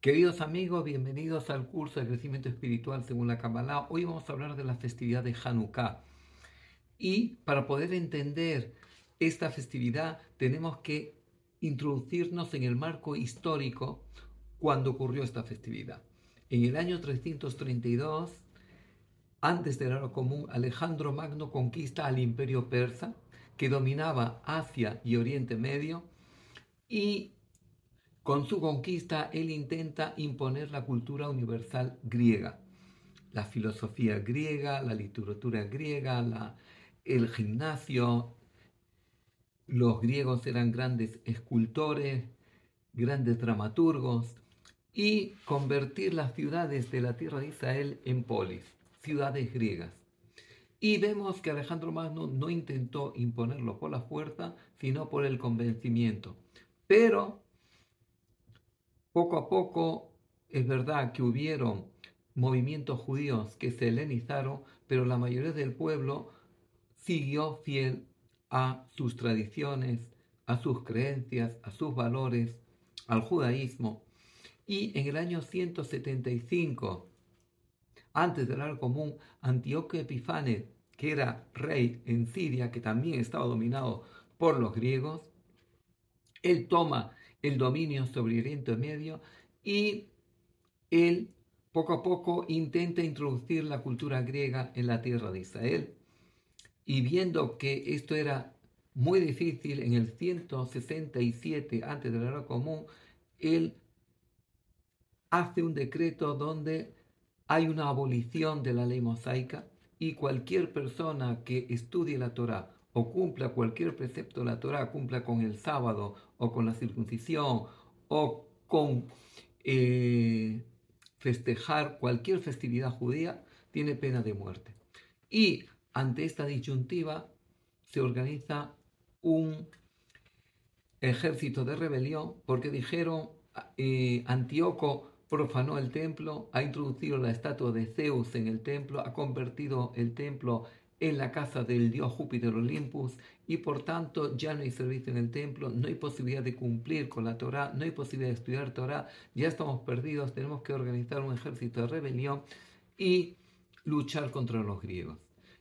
Queridos amigos, bienvenidos al curso de crecimiento espiritual según la Kabbalah. Hoy vamos a hablar de la festividad de Hanukkah. Y para poder entender esta festividad tenemos que introducirnos en el marco histórico cuando ocurrió esta festividad. En el año 332, antes del Era Común, Alejandro Magno conquista al imperio persa que dominaba Asia y Oriente Medio y con su conquista, él intenta imponer la cultura universal griega, la filosofía griega, la literatura griega, el gimnasio. Los griegos eran grandes escultores, grandes dramaturgos, y convertir las ciudades de la tierra de Israel en polis, ciudades griegas. Y vemos que Alejandro Magno no intentó imponerlo por la fuerza, sino por el convencimiento. Pero poco a poco es verdad que hubieron movimientos judíos que se helenizaron, pero la mayoría del pueblo siguió fiel a sus tradiciones, a sus creencias, a sus valores, al judaísmo. Y en el año 175, antes del año común, Antíoco Epifanes, que era rey en Siria, que también estaba dominado por los griegos, él toma el dominio sobre Oriente Medio y él poco a poco intenta introducir la cultura griega en la tierra de Israel. Y viendo que esto era muy difícil, en el 167 antes de la era común, él hace un decreto donde hay una abolición de la ley mosaica y cualquier persona que estudie la Torah o cumpla cualquier precepto de la Torah, cumpla con el sábado o con la circuncisión o con eh, festejar cualquier festividad judía, tiene pena de muerte. Y ante esta disyuntiva se organiza un ejército de rebelión porque dijeron eh, Antíoco profanó el templo, ha introducido la estatua de Zeus en el templo, ha convertido el templo en la casa del dios Júpiter Olympus y por tanto ya no hay servicio en el templo, no hay posibilidad de cumplir con la Torah, no hay posibilidad de estudiar Torah, ya estamos perdidos, tenemos que organizar un ejército de rebelión y luchar contra los griegos.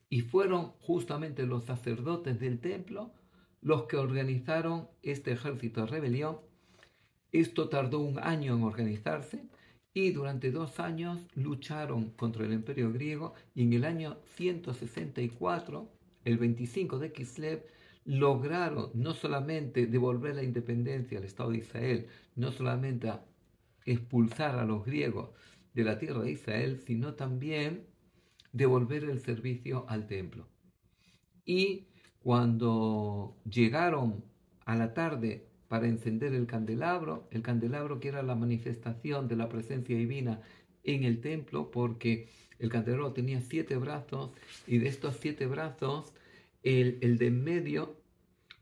Y fueron justamente los sacerdotes del templo los que organizaron este ejército de rebelión. Esto tardó un año en organizarse y durante dos años lucharon contra el imperio griego y en el año 164, el 25 de Kislev, lograron no solamente devolver la independencia al Estado de Israel, no solamente expulsar a los griegos de la tierra de Israel, sino también devolver el servicio al templo. Y cuando llegaron a la tarde para encender el candelabro, el candelabro que era la manifestación de la presencia divina en el templo, porque el candelabro tenía siete brazos y de estos siete brazos, el, el de en medio,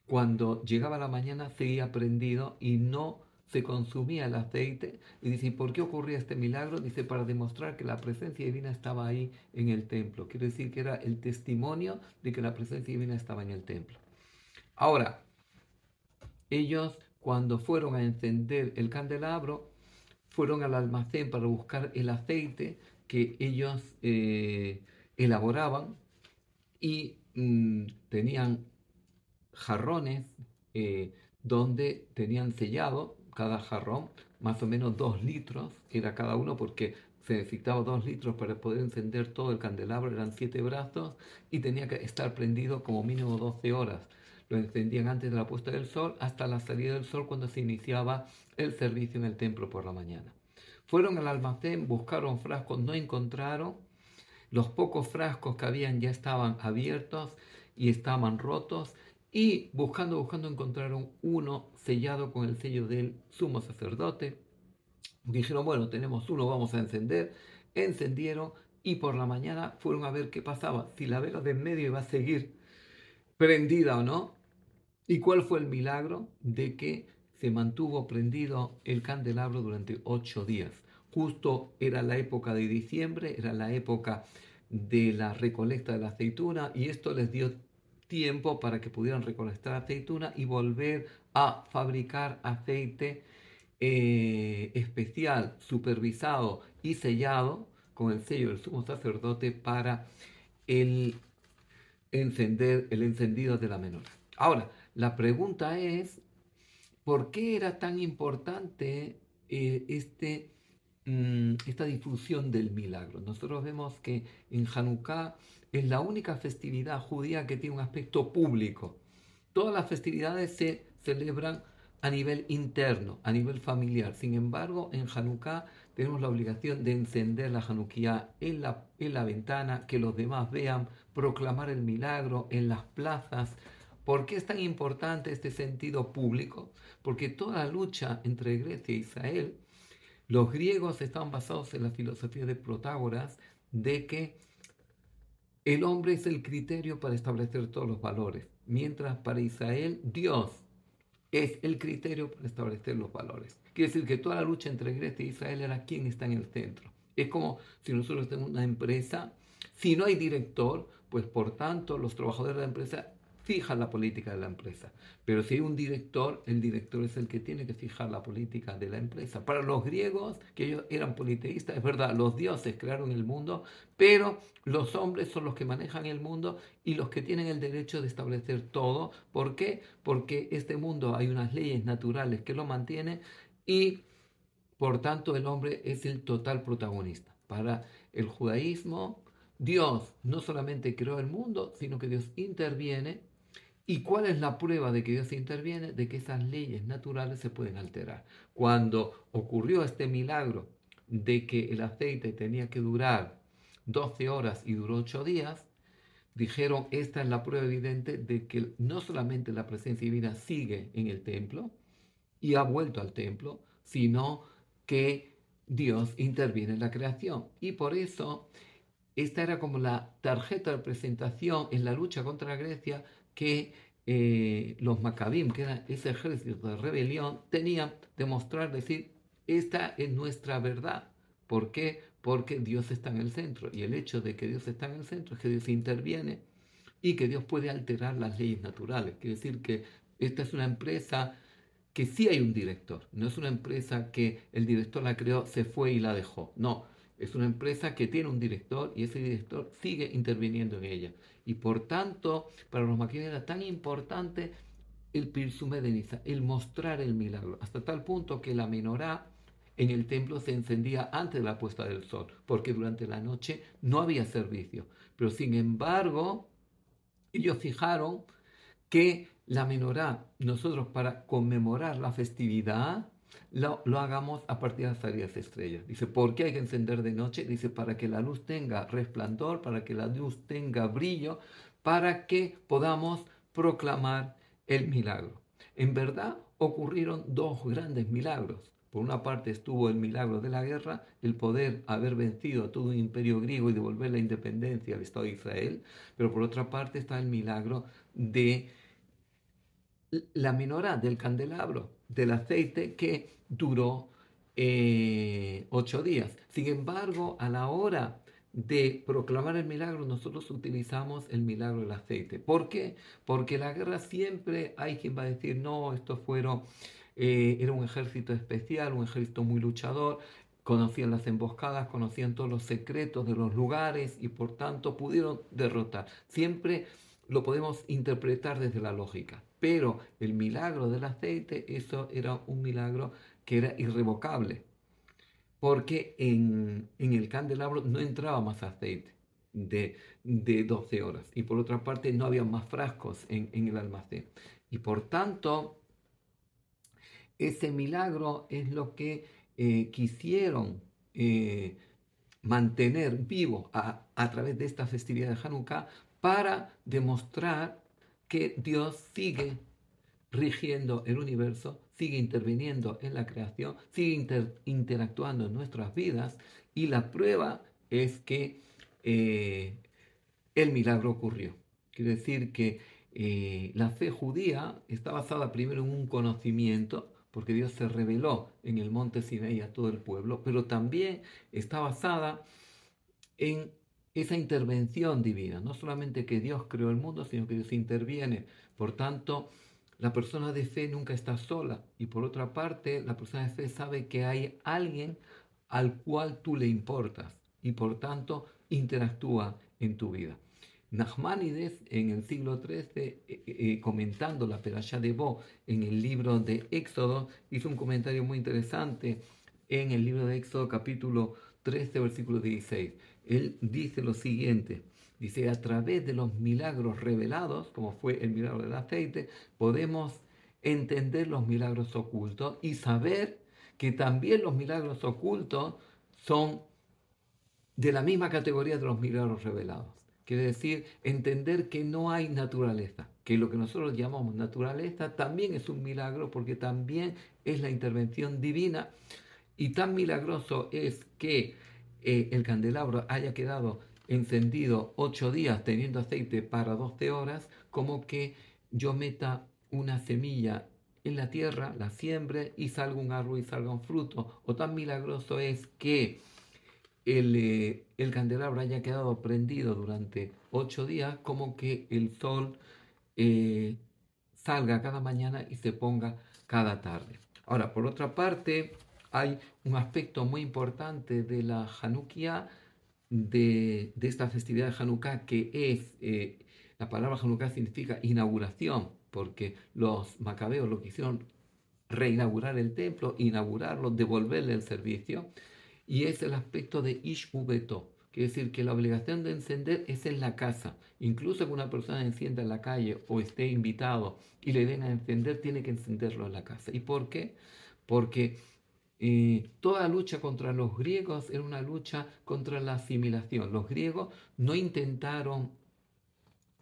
cuando llegaba la mañana, seguía prendido y no se consumía el aceite. Y dice, ¿por qué ocurría este milagro? Dice, para demostrar que la presencia divina estaba ahí en el templo. Quiere decir que era el testimonio de que la presencia divina estaba en el templo. Ahora, ellos cuando fueron a encender el candelabro, fueron al almacén para buscar el aceite que ellos eh, elaboraban y mm, tenían jarrones eh, donde tenían sellado cada jarrón más o menos dos litros, era cada uno porque se necesitaba dos litros para poder encender todo el candelabro, eran siete brazos y tenía que estar prendido como mínimo 12 horas lo encendían antes de la puesta del sol hasta la salida del sol cuando se iniciaba el servicio en el templo por la mañana. Fueron al almacén, buscaron frascos, no encontraron. Los pocos frascos que habían ya estaban abiertos y estaban rotos. Y buscando, buscando, encontraron uno sellado con el sello del sumo sacerdote. Dijeron, bueno, tenemos uno, vamos a encender. Encendieron y por la mañana fueron a ver qué pasaba, si la vela de en medio iba a seguir prendida o no. ¿Y cuál fue el milagro? De que se mantuvo prendido el candelabro durante ocho días. Justo era la época de diciembre, era la época de la recolecta de la aceituna y esto les dio tiempo para que pudieran recolectar aceituna y volver a fabricar aceite eh, especial, supervisado y sellado con el sello del sumo sacerdote para el encender el encendido de la menorá. Ahora, la pregunta es, ¿por qué era tan importante eh, este, mm, esta difusión del milagro? Nosotros vemos que en Hanukkah es la única festividad judía que tiene un aspecto público. Todas las festividades se celebran a nivel interno, a nivel familiar. Sin embargo, en Hanukkah tenemos la obligación de encender la Hanukkah en la, en la ventana, que los demás vean, proclamar el milagro en las plazas. ¿Por qué es tan importante este sentido público? Porque toda la lucha entre Grecia e Israel, los griegos estaban basados en la filosofía de Protágoras de que el hombre es el criterio para establecer todos los valores, mientras para Israel Dios es el criterio para establecer los valores. Quiere decir que toda la lucha entre Grecia e Israel era quién está en el centro. Es como si nosotros tenemos una empresa, si no hay director, pues por tanto los trabajadores de la empresa fijan la política de la empresa. Pero si hay un director, el director es el que tiene que fijar la política de la empresa. Para los griegos, que ellos eran politeístas, es verdad, los dioses crearon el mundo, pero los hombres son los que manejan el mundo y los que tienen el derecho de establecer todo. ¿Por qué? Porque este mundo hay unas leyes naturales que lo mantienen y por tanto el hombre es el total protagonista. Para el judaísmo, Dios no solamente creó el mundo, sino que Dios interviene ¿Y cuál es la prueba de que Dios interviene? De que esas leyes naturales se pueden alterar. Cuando ocurrió este milagro de que el aceite tenía que durar 12 horas y duró 8 días, dijeron, esta es la prueba evidente de que no solamente la presencia divina sigue en el templo y ha vuelto al templo, sino que Dios interviene en la creación. Y por eso, esta era como la tarjeta de presentación en la lucha contra Grecia que eh, los Maccabim, que era ese ejército de rebelión, tenían de mostrar, decir, esta es nuestra verdad. ¿Por qué? Porque Dios está en el centro. Y el hecho de que Dios está en el centro es que Dios interviene y que Dios puede alterar las leyes naturales. Quiere decir que esta es una empresa que sí hay un director. No es una empresa que el director la creó, se fue y la dejó. No, es una empresa que tiene un director y ese director sigue interviniendo en ella. Y por tanto, para los maquineros era tan importante el pirsume de el mostrar el milagro, hasta tal punto que la menorá en el templo se encendía antes de la puesta del sol, porque durante la noche no había servicio. Pero sin embargo, ellos fijaron que la menorá, nosotros para conmemorar la festividad, lo, hagamos a partir de las estrellas. Dice, ¿por qué hay que encender de noche? Dice, para que la luz tenga resplandor, para que la luz tenga brillo, para que podamos proclamar el milagro. En verdad ocurrieron dos grandes milagros. Por una parte estuvo el milagro de la guerra, el poder haber vencido a todo un imperio griego y devolver la independencia al Estado de Israel, pero por otra parte está el milagro de la menorá, del candelabro, del aceite que duró eh, ocho días. Sin embargo, a la hora de proclamar el milagro, nosotros utilizamos el milagro del aceite. ¿Por qué? Porque la guerra siempre hay quien va a decir, no, esto fueron, eh, era un ejército especial, un ejército muy luchador, conocían las emboscadas, conocían todos los secretos de los lugares y por tanto pudieron derrotar. Siempre lo podemos interpretar desde la lógica, pero el milagro del aceite, eso era un milagro que era irrevocable, porque en, el candelabro no entraba más aceite de, de 12 horas y por otra parte no había más frascos en, el almacén. Y por tanto, ese milagro es lo que eh, quisieron eh, mantener vivo a, a, través de esta festividad de Hanukkah para demostrar que Dios sigue rigiendo el universo sigue interviniendo en la creación, sigue interactuando en nuestras vidas y la prueba es que eh, el milagro ocurrió. Quiere decir que eh, la fe judía está basada primero en un conocimiento, porque Dios se reveló en el monte Sinaí a todo el pueblo, pero también está basada en esa intervención divina, no solamente que Dios creó el mundo, sino que Dios interviene. Por tanto, la persona de fe nunca está sola. Y por otra parte, la persona de fe sabe que hay alguien al cual tú le importas y por tanto interactúa en tu vida. Nachmanides en el siglo XIII, eh, eh, comentando la Perashá de Bo en el libro de Éxodo, hizo un comentario muy interesante en el libro de Éxodo capítulo 13, versículo 16. Él dice lo siguiente, dice, a través de los milagros revelados, como fue el milagro del aceite, podemos entender los milagros ocultos y saber que también los milagros ocultos son de la misma categoría de los milagros revelados. Quiere decir, entender que no hay naturaleza, que lo que nosotros llamamos naturaleza también es un milagro porque también es la intervención divina y tan milagroso es que eh, el candelabro haya quedado encendido ocho días teniendo aceite para 12 horas, como que yo meta una semilla en la tierra, la siembre y salga un árbol y salga un fruto. O tan milagroso es que el, eh, el candelabro haya quedado prendido durante ocho días, como que el sol eh, salga cada mañana y se ponga cada tarde. Ahora, por otra parte, hay un aspecto muy importante de la Hanukkah, de, esta festividad de Hanukkah, que es, eh, la palabra Hanukkah significa inauguración, porque los macabeos lo quisieron reinaugurar el templo, inaugurarlo, devolverle el servicio, y es el aspecto de Ish Ubeto, quiere decir que la obligación de encender es en la casa. Incluso que una persona encienda en la calle o esté invitado y le den a encender, tiene que encenderlo en la casa. ¿Y por qué? Porque eh, toda lucha contra los griegos era una lucha contra la asimilación. Los griegos no intentaron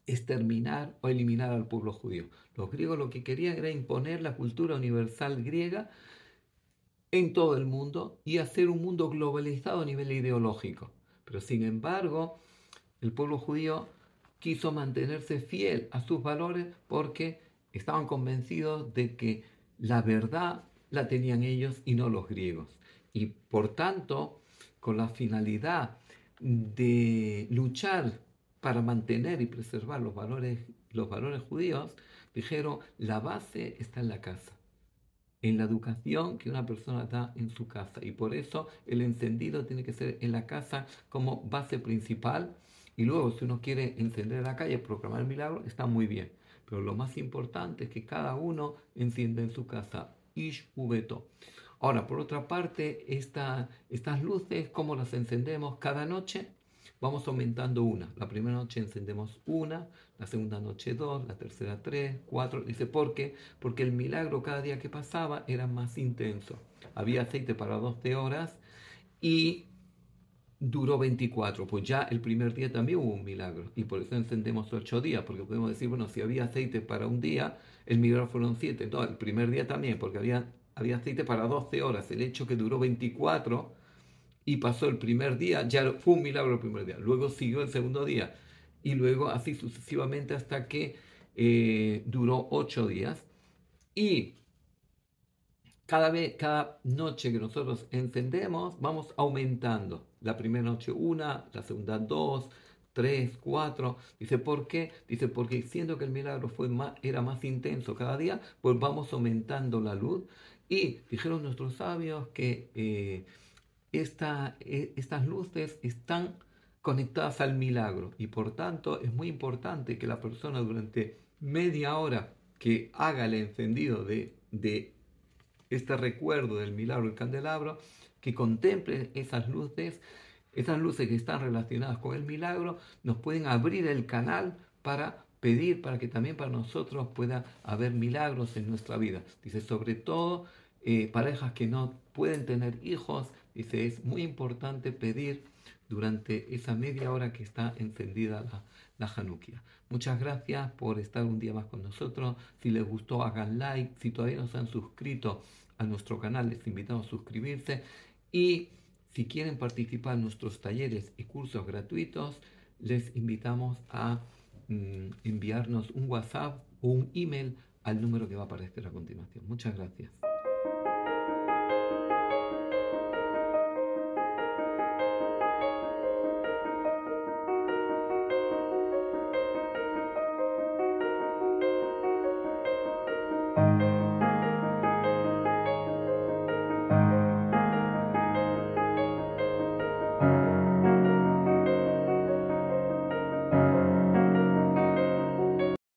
exterminar o eliminar al pueblo judío. Los griegos lo que querían era imponer la cultura universal griega en todo el mundo y hacer un mundo globalizado a nivel ideológico. Pero sin embargo, el pueblo judío quiso mantenerse fiel a sus valores porque estaban convencidos de que la verdad la tenían ellos y no los griegos. Y por tanto, con la finalidad de luchar para mantener y preservar los valores, los valores judíos, dijeron, la base está en la casa, en la educación que una persona da en su casa. Y por eso el encendido tiene que ser en la casa como base principal. Y luego, si uno quiere encender la calle, proclamar el milagro, está muy bien. Pero lo más importante es que cada uno encienda en su casa. Ish Ubeto. Ahora, por otra parte, esta, estas luces, ¿cómo las encendemos cada noche? Vamos aumentando una. La primera noche encendemos una, la segunda noche dos, la tercera tres, cuatro. Dice, ¿por qué? Porque el milagro cada día que pasaba era más intenso. Había aceite para 12 horas y duró 24. Pues ya el primer día también hubo un milagro. Y por eso encendemos 8 días, porque podemos decir, bueno, si había aceite para un día, el milagro fueron 7. No, el primer día también, porque había, había aceite para 12 horas. El hecho que duró 24 y pasó el primer día, ya fue un milagro el primer día. Luego siguió el segundo día y luego así sucesivamente hasta que eh, duró ocho días. Y cada vez, cada noche que nosotros encendemos, vamos aumentando. La primera noche una, la segunda dos, tres, cuatro. Dice, ¿por qué? Dice, porque siendo que el milagro fue más, era más intenso cada día, pues vamos aumentando la luz. Y dijeron nuestros sabios que eh, esta, e, estas luces están conectadas al milagro y por tanto es muy importante que la persona durante media hora que haga el encendido de, de este recuerdo del milagro del candelabro, que contemple esas luces, esas luces que están relacionadas con el milagro, nos pueden abrir el canal para pedir, para que también para nosotros pueda haber milagros en nuestra vida. Dice, sobre todo eh, parejas que no pueden tener hijos, dice, es muy importante pedir durante esa media hora que está encendida la, la. Muchas gracias por estar un día más con nosotros. Si les gustó, hagan like. Si todavía no se han suscrito a nuestro canal, les invitamos a suscribirse. Y si quieren participar en nuestros talleres y cursos gratuitos, les invitamos a mm, enviarnos un WhatsApp o un email al número que va a aparecer a continuación. Muchas gracias.